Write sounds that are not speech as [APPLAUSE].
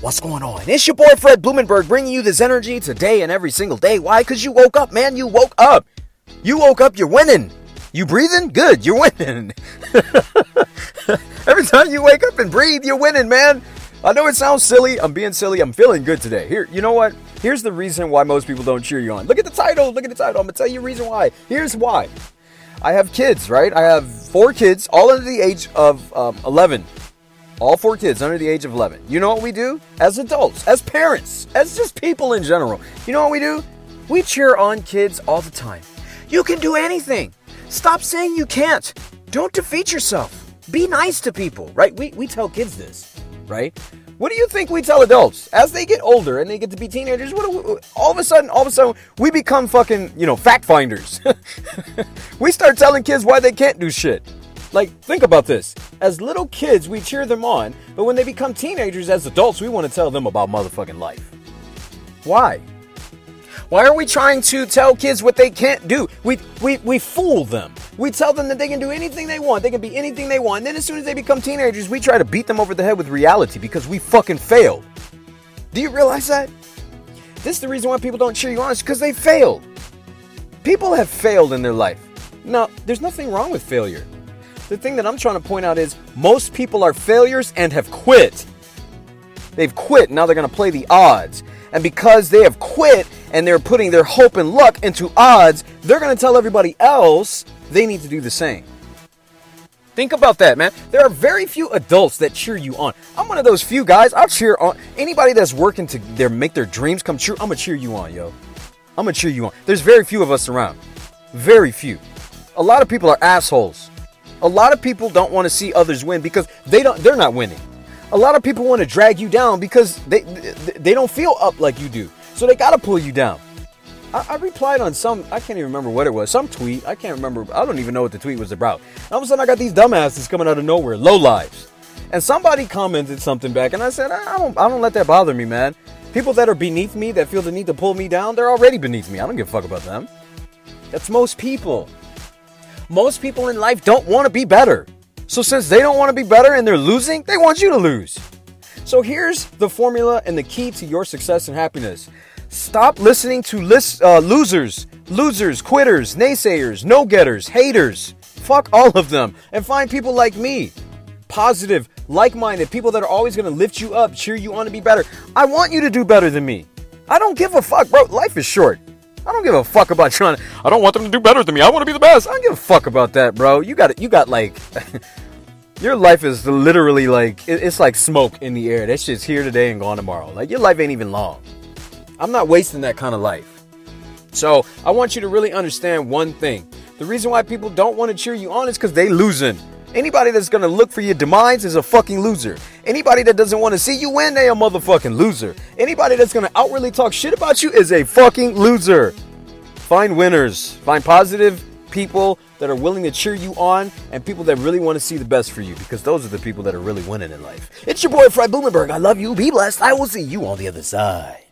What's going on? It's your boy Fred Blumenberg bringing you this energy today and every single day. Why? Because you woke up, man. You woke up. You woke up, you're winning. You breathing? Good, you're winning. [LAUGHS] every time you wake up and breathe, you're winning, man. I know it sounds silly. I'm being silly. I'm feeling good today. Here, you know what? Here's the reason why most people don't cheer you on. Look at the title. Look at the title. I'm going to tell you a reason why. Here's why. I have kids, right? I have four kids, all under the age of um, 11. All four kids under the age of 11. You know what we do? As adults, as parents, as just people in general. You know what we do? We cheer on kids all the time. You can do anything. Stop saying you can't. Don't defeat yourself. Be nice to people, right? We, we tell kids this, right? What do you think we tell adults as they get older and they get to be teenagers? What we, all of a sudden, all of a sudden, we become fucking, you know, fact finders. [LAUGHS] we start telling kids why they can't do shit. Like, think about this. As little kids, we cheer them on, but when they become teenagers as adults, we want to tell them about motherfucking life. Why? Why are we trying to tell kids what they can't do? We, we, we fool them. We tell them that they can do anything they want. They can be anything they want. And then as soon as they become teenagers, we try to beat them over the head with reality because we fucking failed. Do you realize that? This is the reason why people don't cheer you on. It's because they failed. People have failed in their life. Now, there's nothing wrong with failure. The thing that I'm trying to point out is most people are failures and have quit. They've quit, now they're going to play the odds. And because they have quit and they're putting their hope and luck into odds, they're going to tell everybody else they need to do the same. Think about that, man. There are very few adults that cheer you on. I'm one of those few guys. I'll cheer on anybody that's working to their make their dreams come true. I'm gonna cheer you on, yo. I'm gonna cheer you on. There's very few of us around. Very few. A lot of people are assholes. A lot of people don't want to see others win because they don't they're not winning. A lot of people want to drag you down because they they don't feel up like you do. So they got to pull you down. I, I, replied on some I can't even remember what it was. Some tweet. I can't remember. I don't even know what the tweet was about. all of a sudden I got these dumbasses coming out of nowhere, low lives. And somebody commented something back and I said, I don't I don't let that bother me, man. People that are beneath me that feel the need to pull me down, they're already beneath me. I don't give a fuck about them. That's most people most people in life don't want to be better. So since they don't want to be better and they're losing, they want you to lose. So here's the formula and the key to your success and happiness. Stop listening to list, uh, losers, losers, quitters, naysayers, no getters, haters. Fuck all of them and find people like me. Positive, like minded, people that are always going to lift you up, cheer you on to be better. I want you to do better than me. I don't give a fuck, bro. Life is short. I don't give a fuck about trying to. I don't want them to do better than me. I want to be the best. I don't give a fuck about that, bro. You got it. You got like. [LAUGHS] your life is literally like it's like smoke in the air. That shit's here today and gone tomorrow. Like your life ain't even long. I'm not wasting that kind of life. So I want you to really understand one thing. The reason why people don't want to cheer you on is because they losing. Anybody that's gonna look for your demise is a fucking loser. Anybody that doesn't want to see you win, they a motherfucking loser. Anybody that's gonna outwardly talk shit about you is a fucking loser. Find winners. Find positive people that are willing to cheer you on and people that really want to see the best for you because those are the people that are really winning in life. It's your boy Fred Blumenberg. I love you. Be blessed. I will see you on the other side.